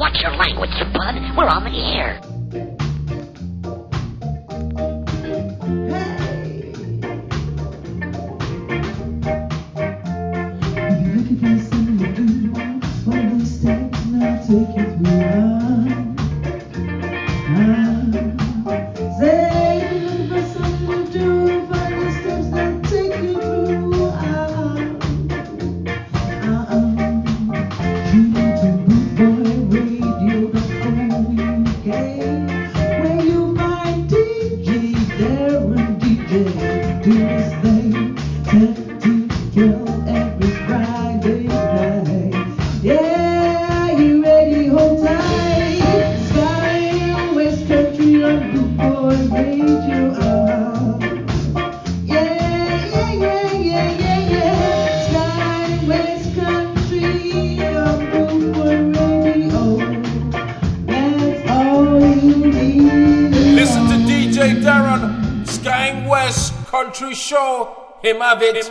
Watch your language, bud. We're on the air. Maverick,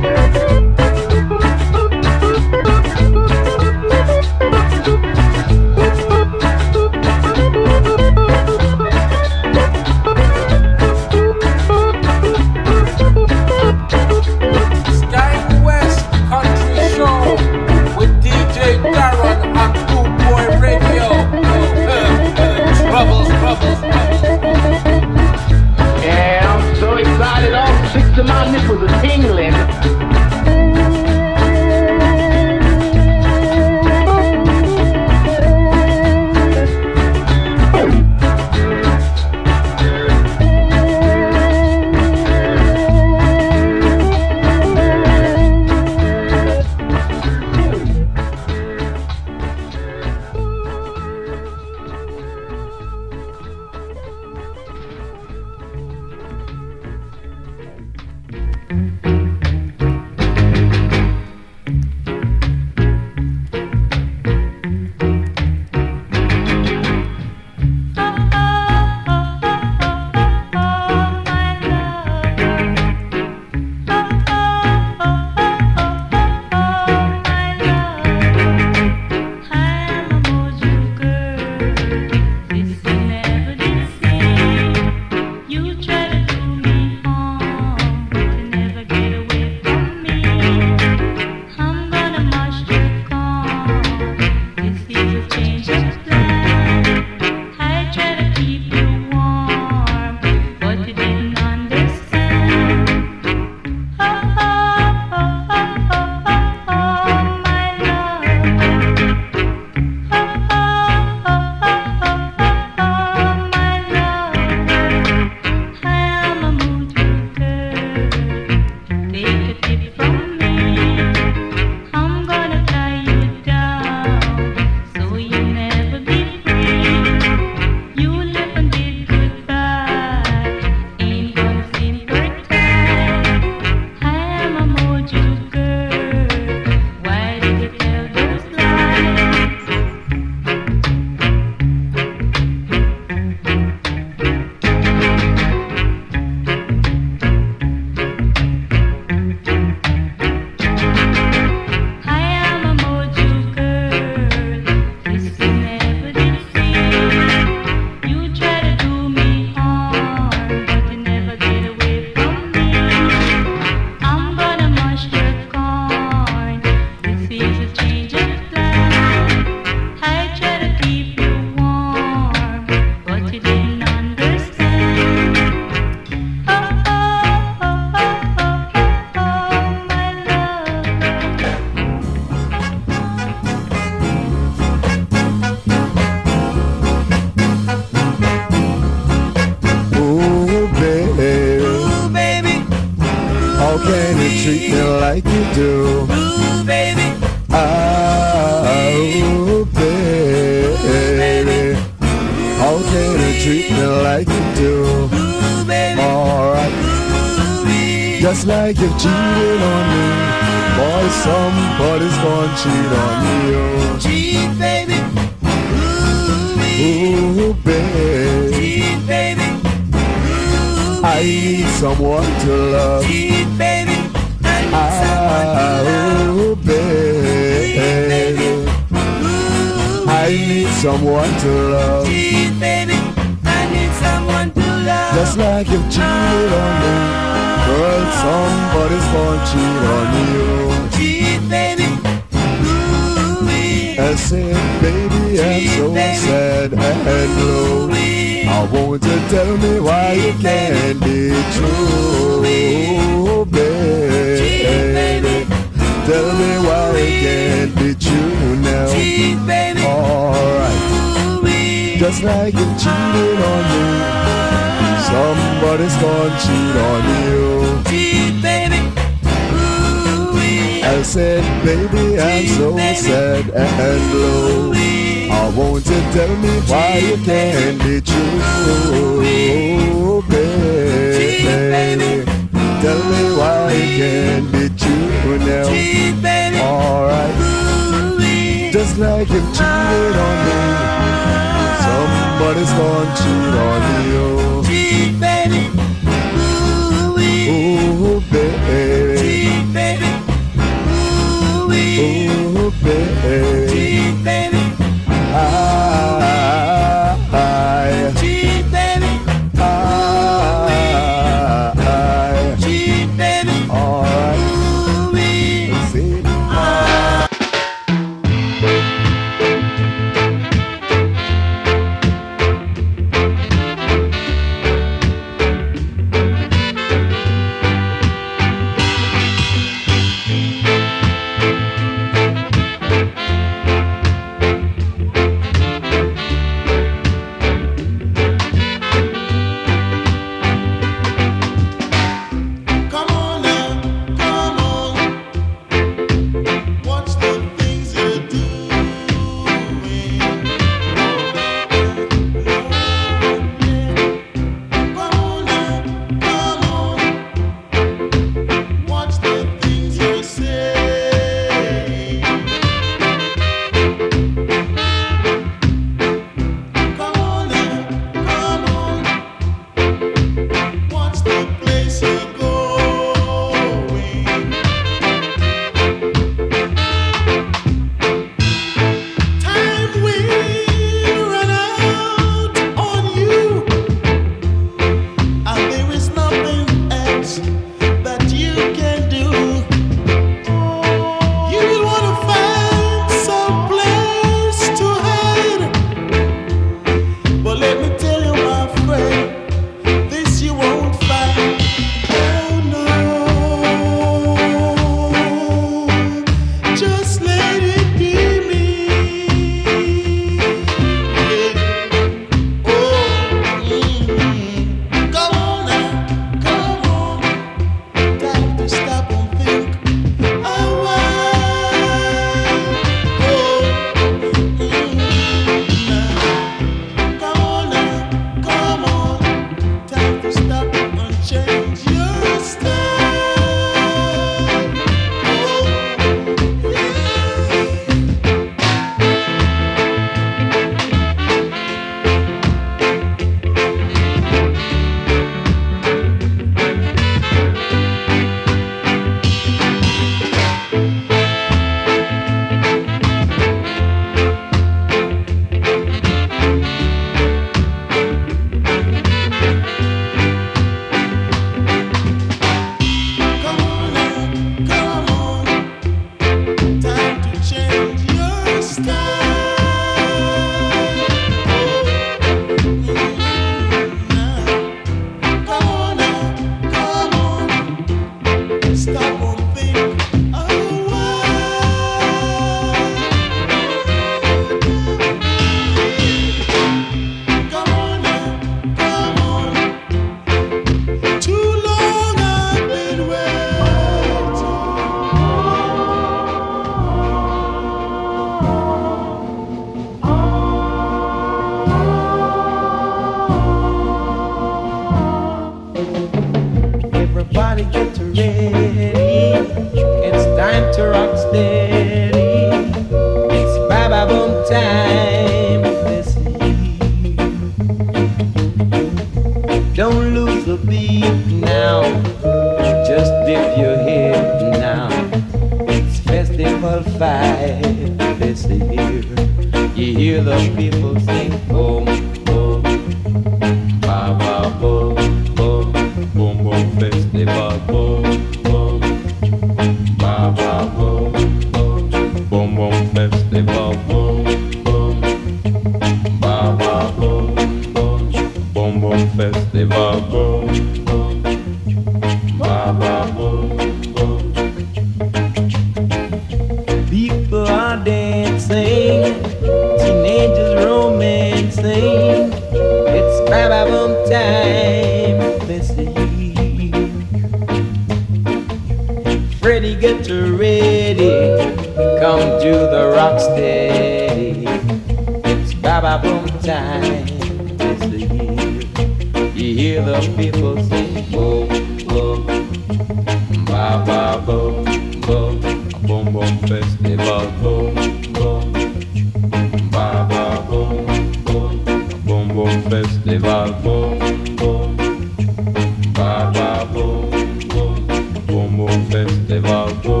boom festival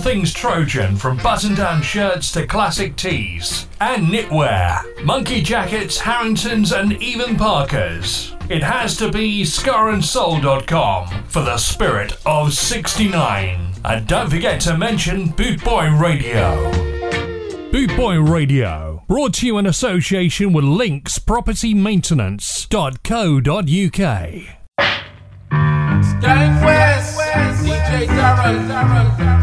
things Trojan, from button down shirts to classic tees and knitwear, monkey jackets, Harringtons, and even Parkers. It has to be scarandsoul.com for the spirit of 69. And don't forget to mention Boot Boy Radio. Boot Boy Radio, brought to you in association with Links Property Maintenance.co.uk. Gang West, DJ Darrell,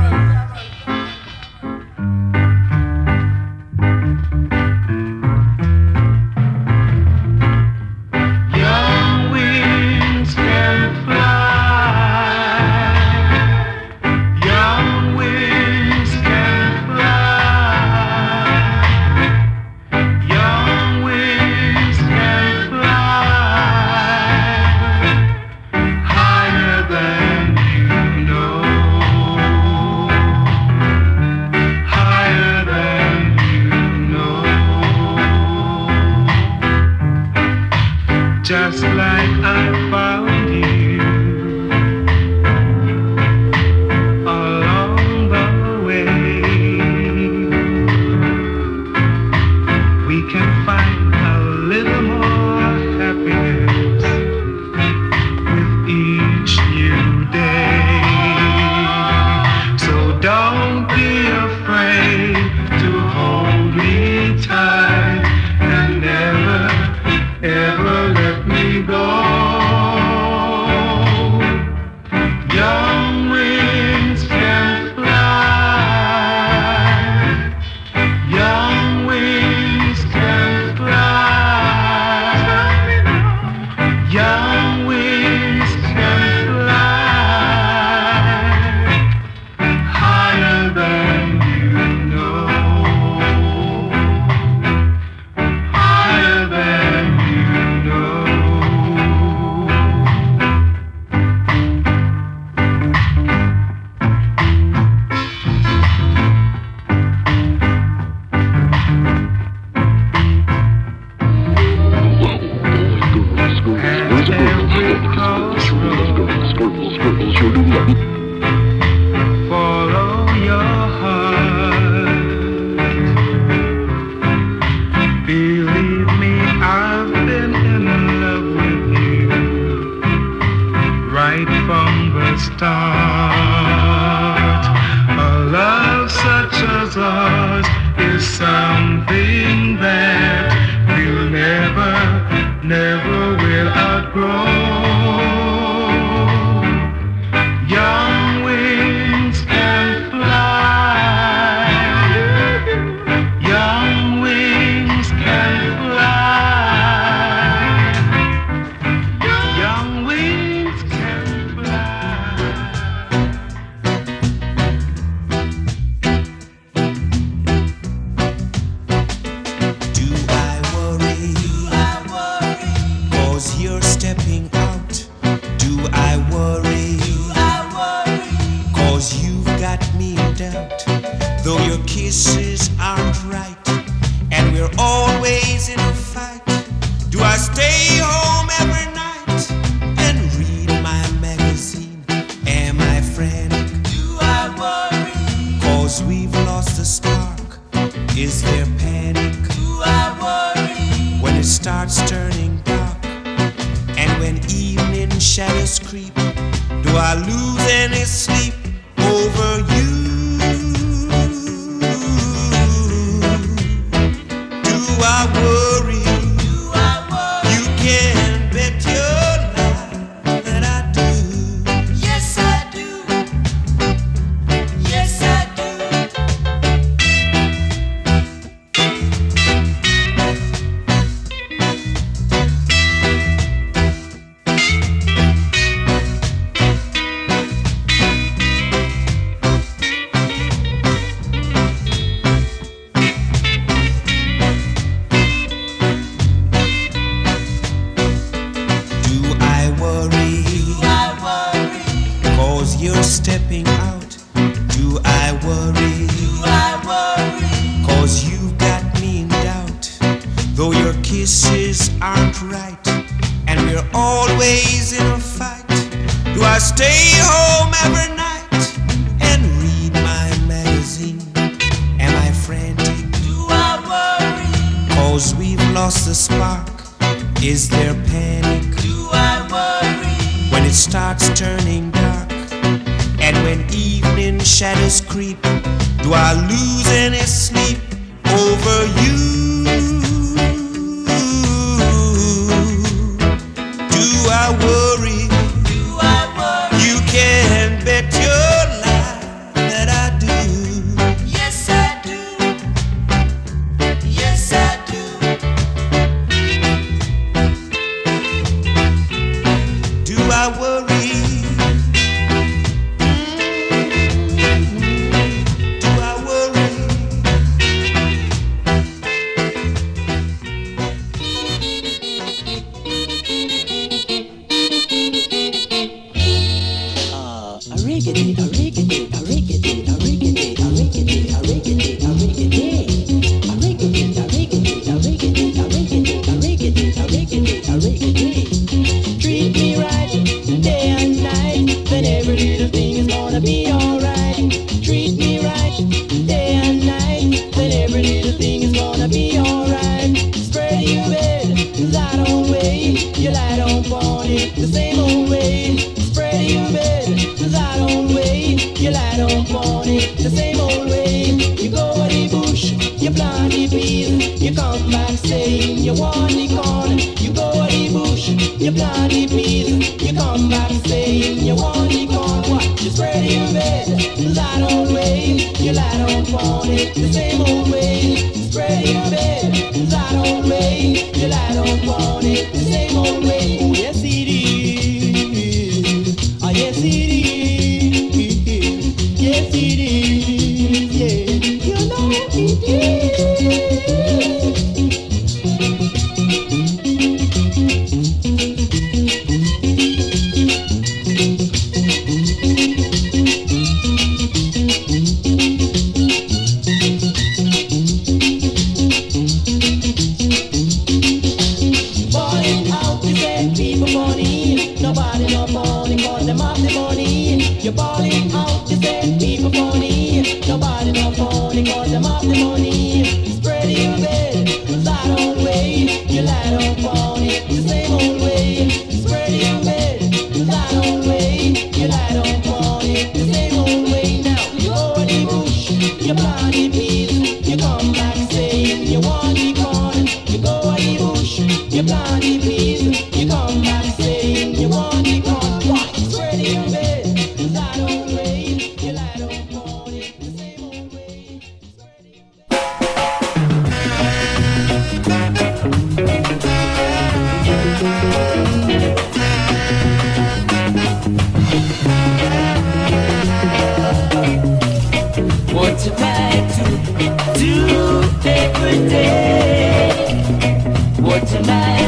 What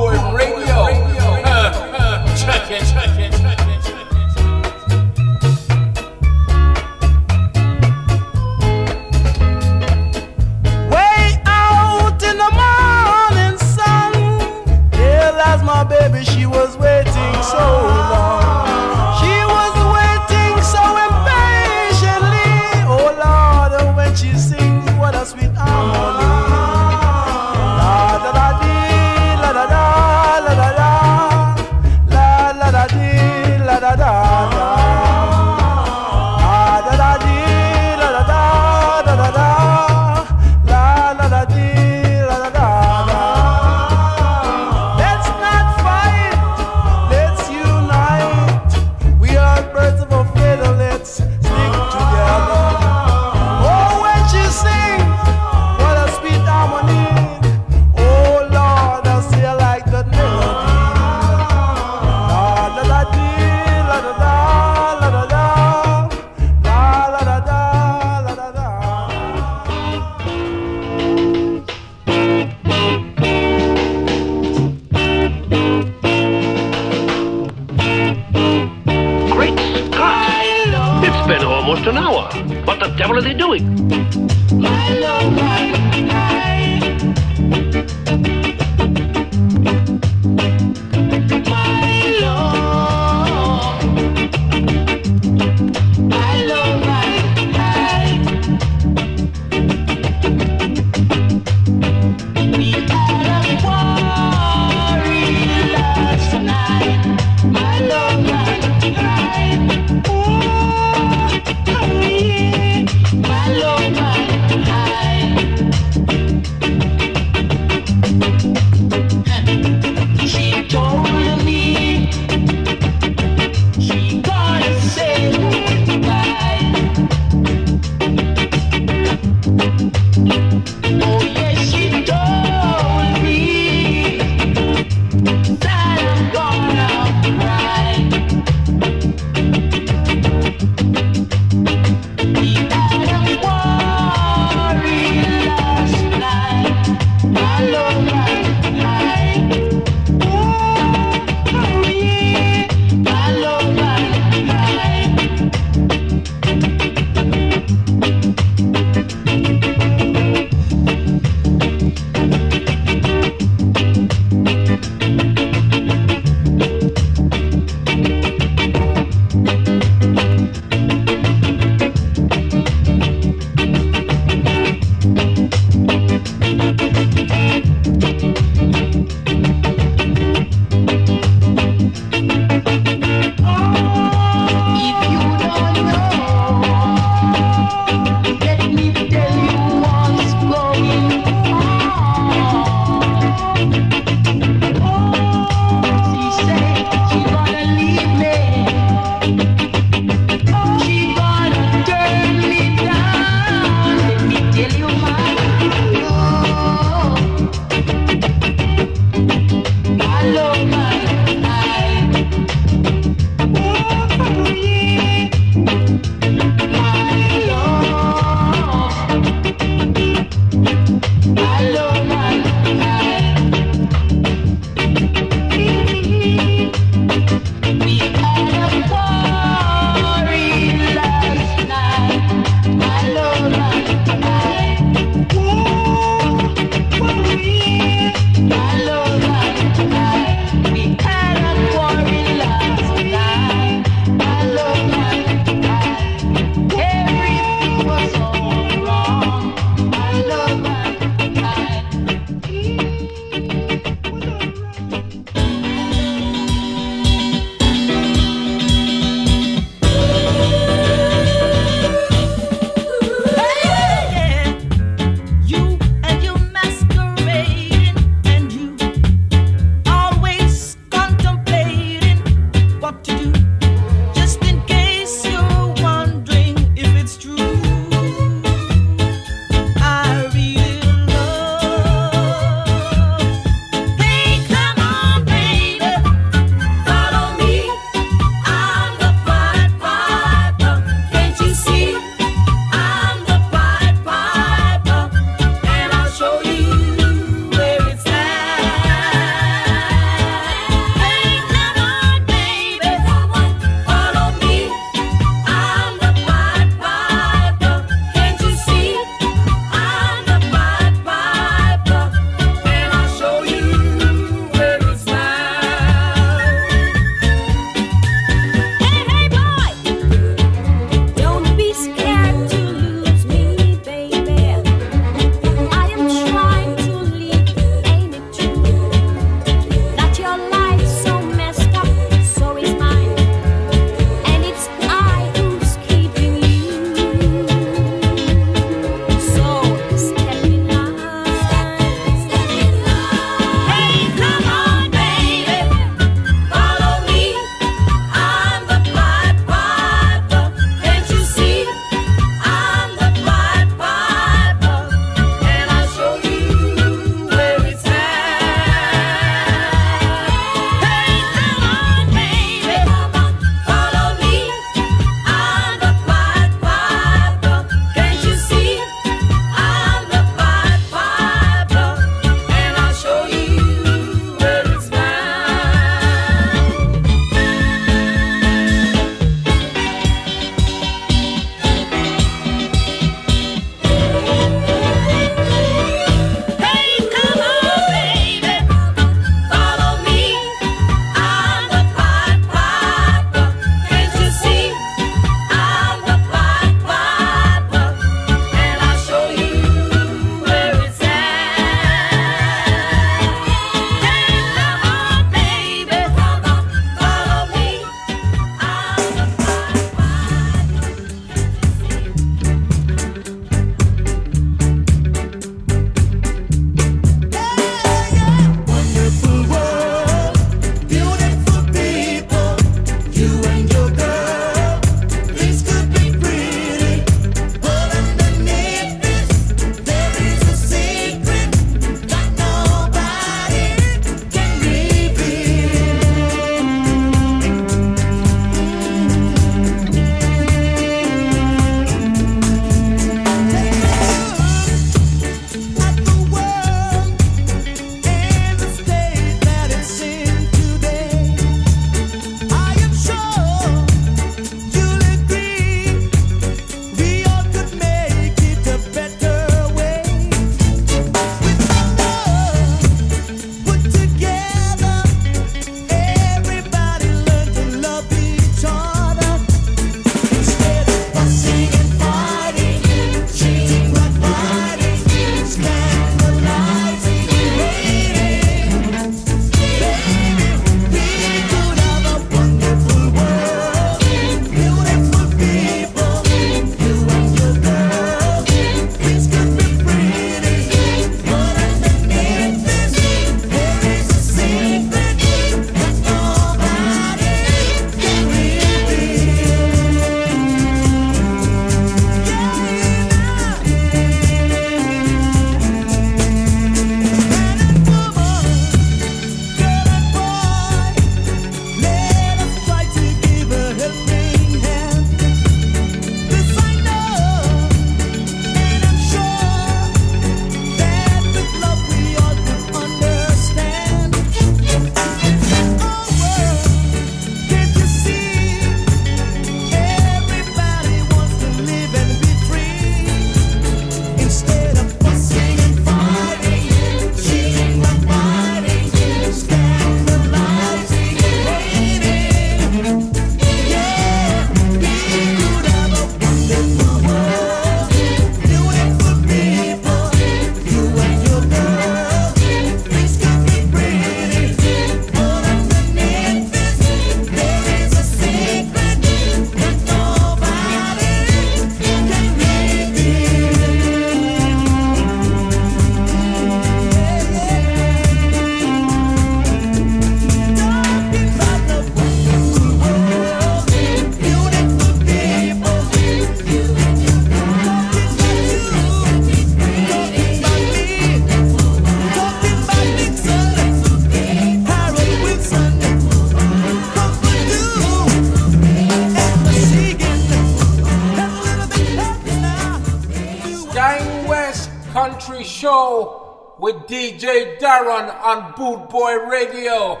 Boy Radio.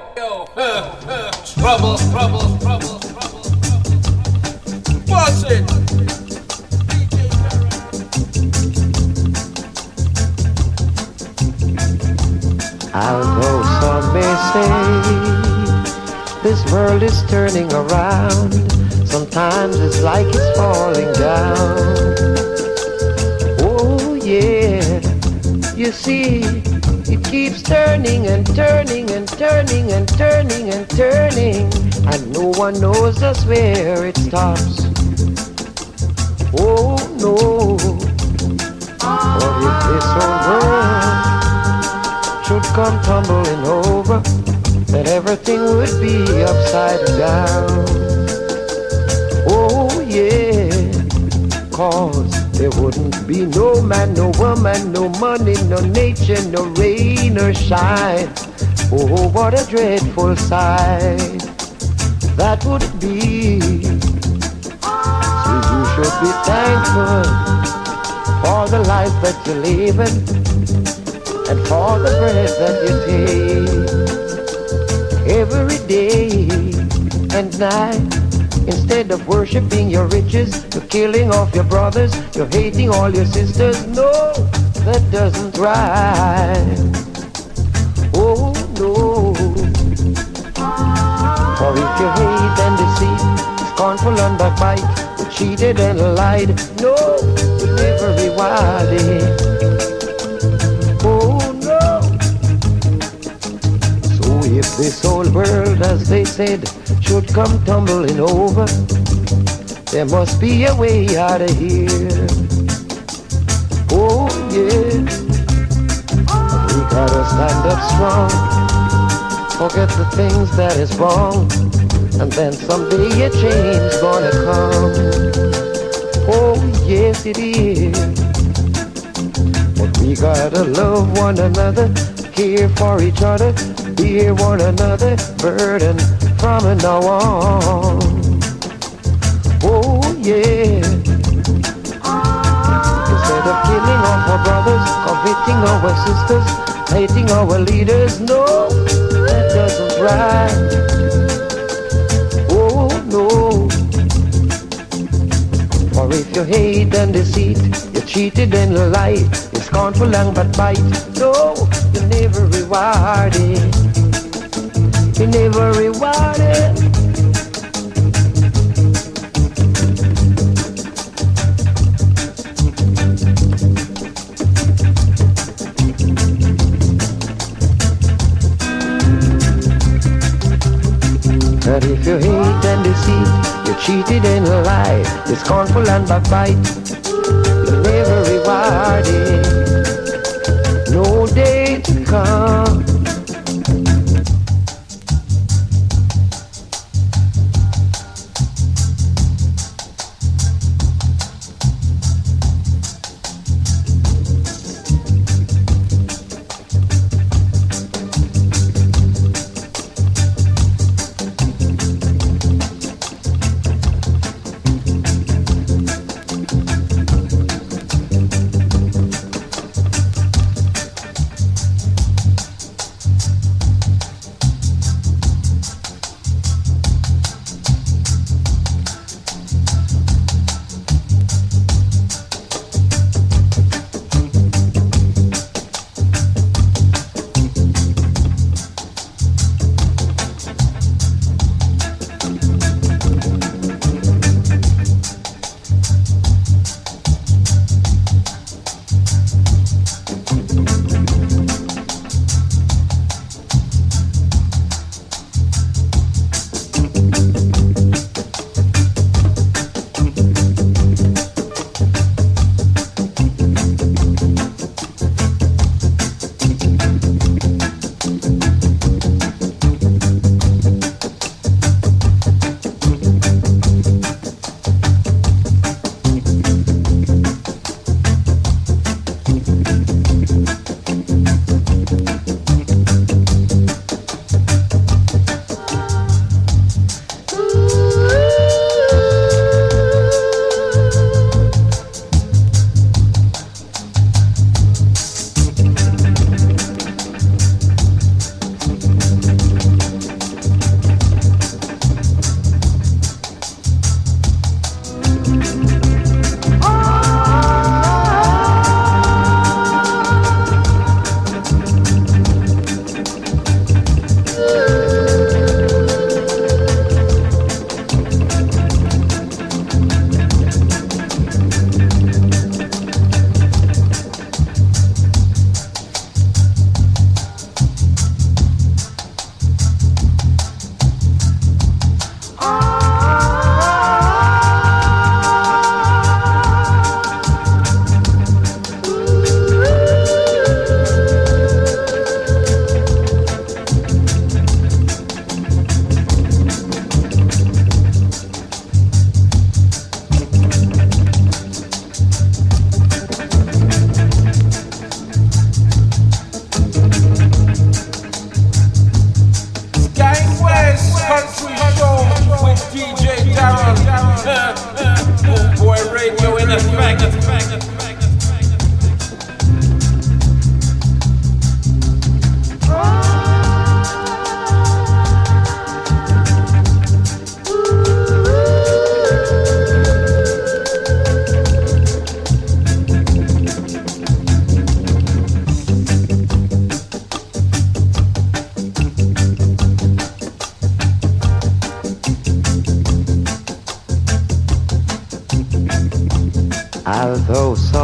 Where it stops. Oh no, but if this whole world should come tumbling over, then everything would be upside down. Oh yeah, cause there wouldn't be no man, no woman, no money, no nature, no rain or shine. Oh, what a dreadful sight that would be. So you should be thankful for the life that you're living and for the breath that you take every day and night. Instead of worshiping your riches, you're killing off your brothers, you're hating all your sisters. No, that doesn't right. For if you hate and deceit, scornful and backbite, cheated and lied, no, you never rewarded. Oh no. So if this whole world, as they said, should come tumbling over, there must be a way out of here. Oh yeah. We gotta stand up strong. Forget the things that is wrong. And then someday a change gonna come. Oh yes it is. But we gotta love one another, care for each other, bear one another burden from now on. Oh yeah. Instead of killing off our brothers, convicting our sisters, hating our leaders, no, doesn't right. Oh no. For if you hate and deceit, you cheated and you lied, you scornful and bite. no, you never rewarded. You never rewarded. But if you hate and deceit, you cheated and lied, You're scornful and backbite, You're never rewarded. No day to come. DJ Darren. Boy Radio in effect.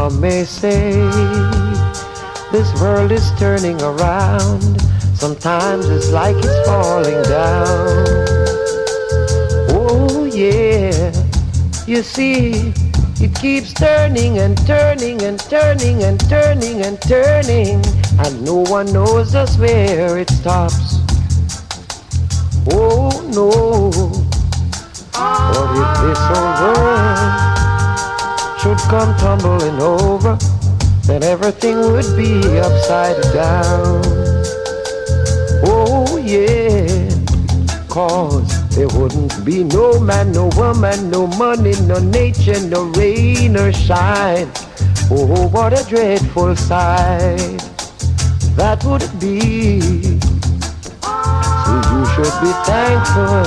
Some may say this world is turning around, sometimes it's like it's falling down. Oh, yeah, you see, it keeps turning and turning and turning and turning and turning, and no one knows just where it stops. Oh, no, but if this whole world come tumbling over, then everything would be upside down. Oh yeah, cause there wouldn't be no man, no woman, no money, no nature, no rain or shine. Oh, what a dreadful sight that would be. So you should be thankful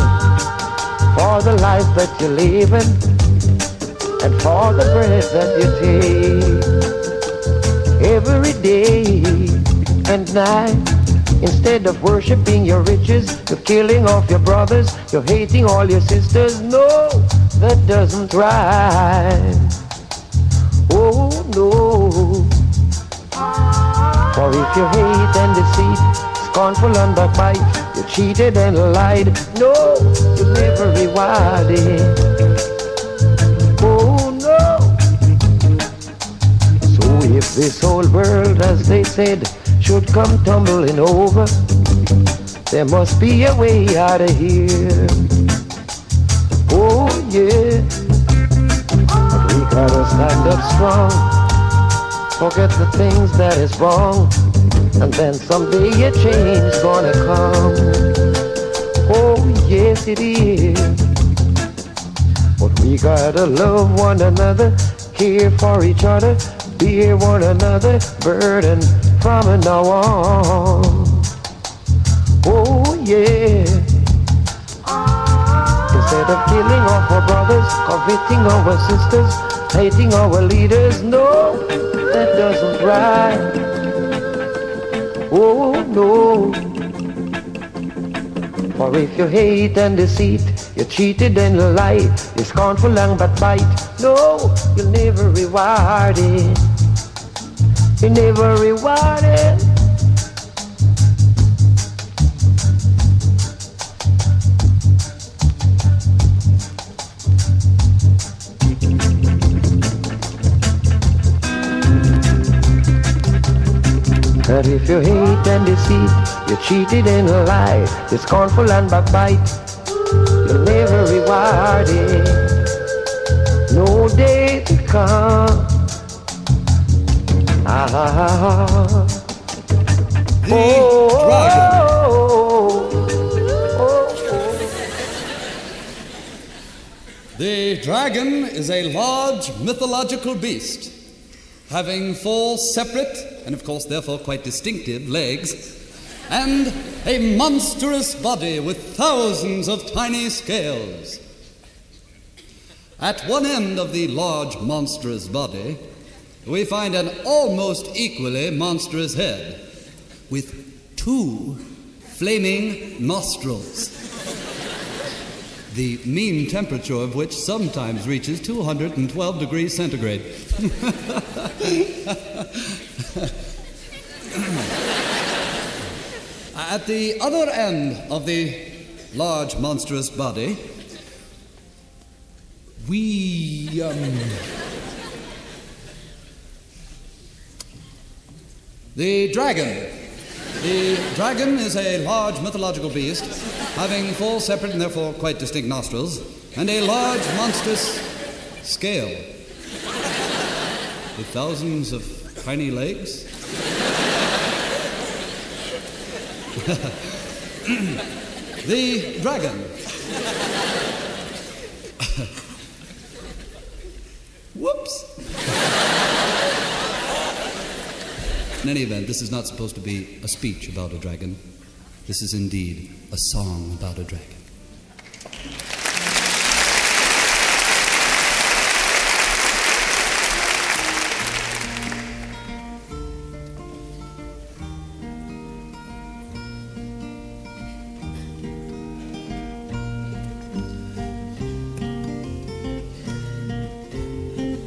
for the life that you're living and for the breath that you take every day and night. Instead of worshiping your riches, you're killing off your brothers, you're hating all your sisters. No, that doesn't right. Oh no. For if you hate and deceit, scornful and backbite, you cheated and lied. No, you never rewarded. Oh this whole world, as they said, should come tumbling over, there must be a way out of here. Oh yeah. But we gotta stand up strong. Forget the things that is wrong. And then someday a change gonna come. Oh yes it is. But we gotta love one another, care for each other, bear one another burden from now on. Oh yeah. Instead of killing off our brothers, coveting our sisters, hating our leaders, no, that doesn't right. Oh no. For if you hate and deceit, you cheated and you lied, you scornful and bite. no, you'll never reward it. You never reward it. That if you hate and deceit, you cheated and lied, you scornful and backbite, you'll never reward it. No day to come. The oh, Dragon. The dragon is a large mythological beast, having four separate, and of course therefore quite distinctive, legs, and a monstrous body with thousands of tiny scales. At one end of the large monstrous body, we find an almost equally monstrous head with two flaming nostrils the mean temperature of which sometimes reaches 212 degrees centigrade. At the other end of the large monstrous body, we. Um, the dragon. The dragon is a large mythological beast having four separate and therefore quite distinct nostrils and a large monstrous scale with thousands of tiny legs. the dragon. Whoops. Any event, this is not supposed to be a speech about a dragon. This is indeed a song about a dragon.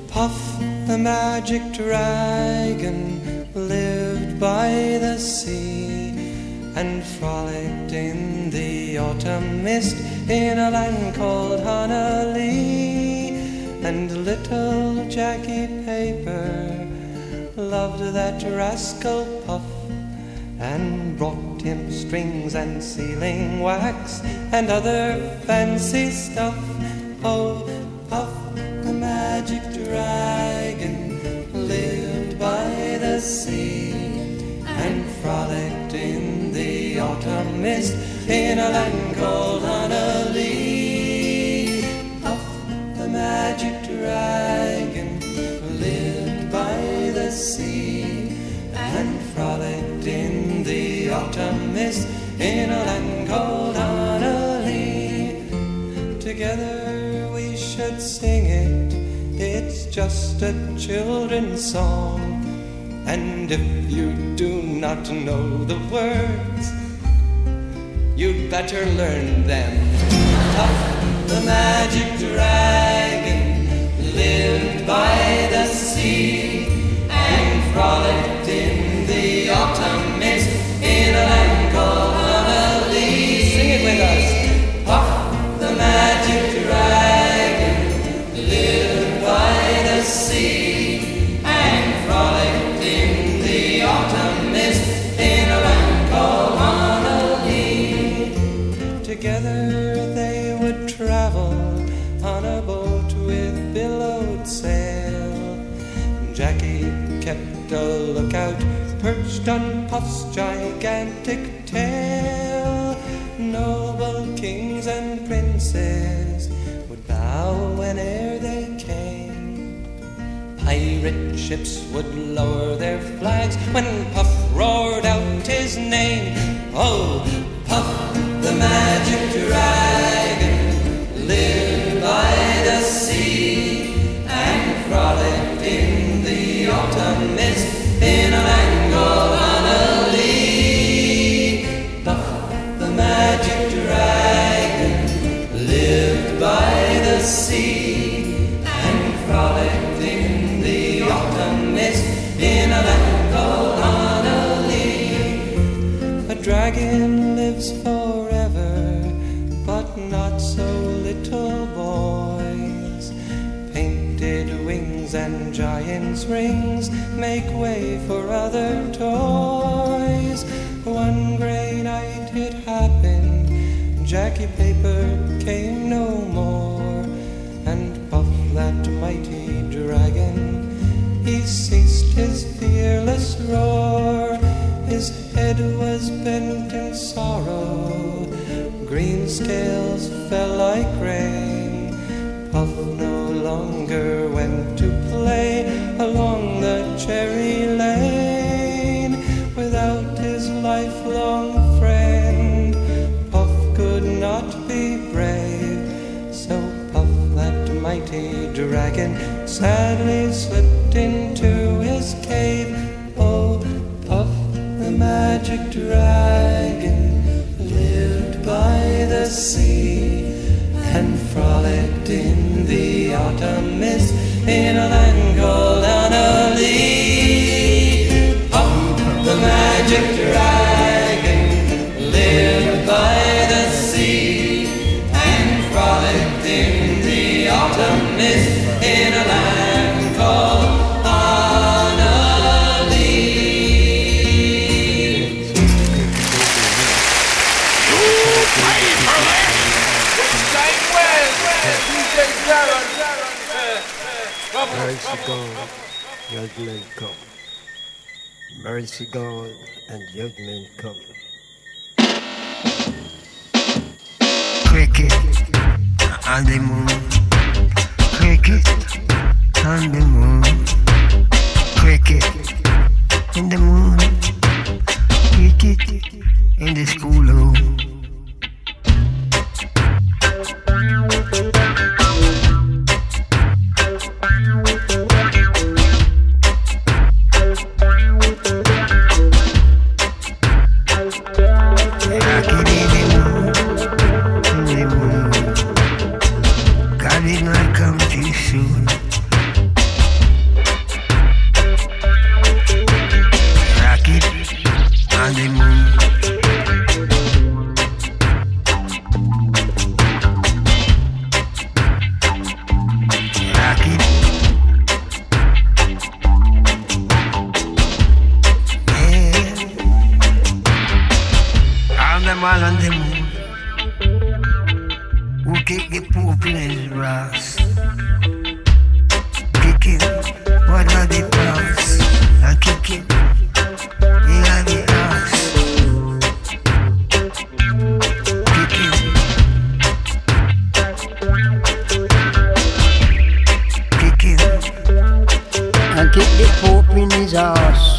Puff, the magic dragon, lived by the sea and frolicked in the autumn mist in a land called Honah Lee. And little Jackie Paper loved that rascal Puff and brought him strings and sealing wax and other fancy stuff. Oh, Puff, the magic dragon, sea and frolicked in the autumn mist in a land called Honah Lee. Puff, the magic dragon, lived by the sea and frolicked in the autumn mist in a land called Honah Lee. Together we should sing it, it's just a children's song. And if you do not know the words, you'd better learn them. Puff, the magic dragon, lived by the sea and frolicked in perched on Puff's gigantic tail. Noble kings and princes would bow whene'er they came. Pirate ships would lower their flags when Puff roared out his name. Oh, Puff, the magic dragon, for other toys. One gray night it happened, Jackie Paper came no more, and Puff, that mighty dragon, he ceased his fearless roar. His head was bent in sorrow, green scales fell like rain. Puff no longer went to play along the cherry dragon, sadly slipped into Mercy God and judgment come. Cricket uh, on the moon. Poop in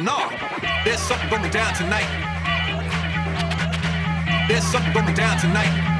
something off. There's something going down tonight. There's something going down tonight.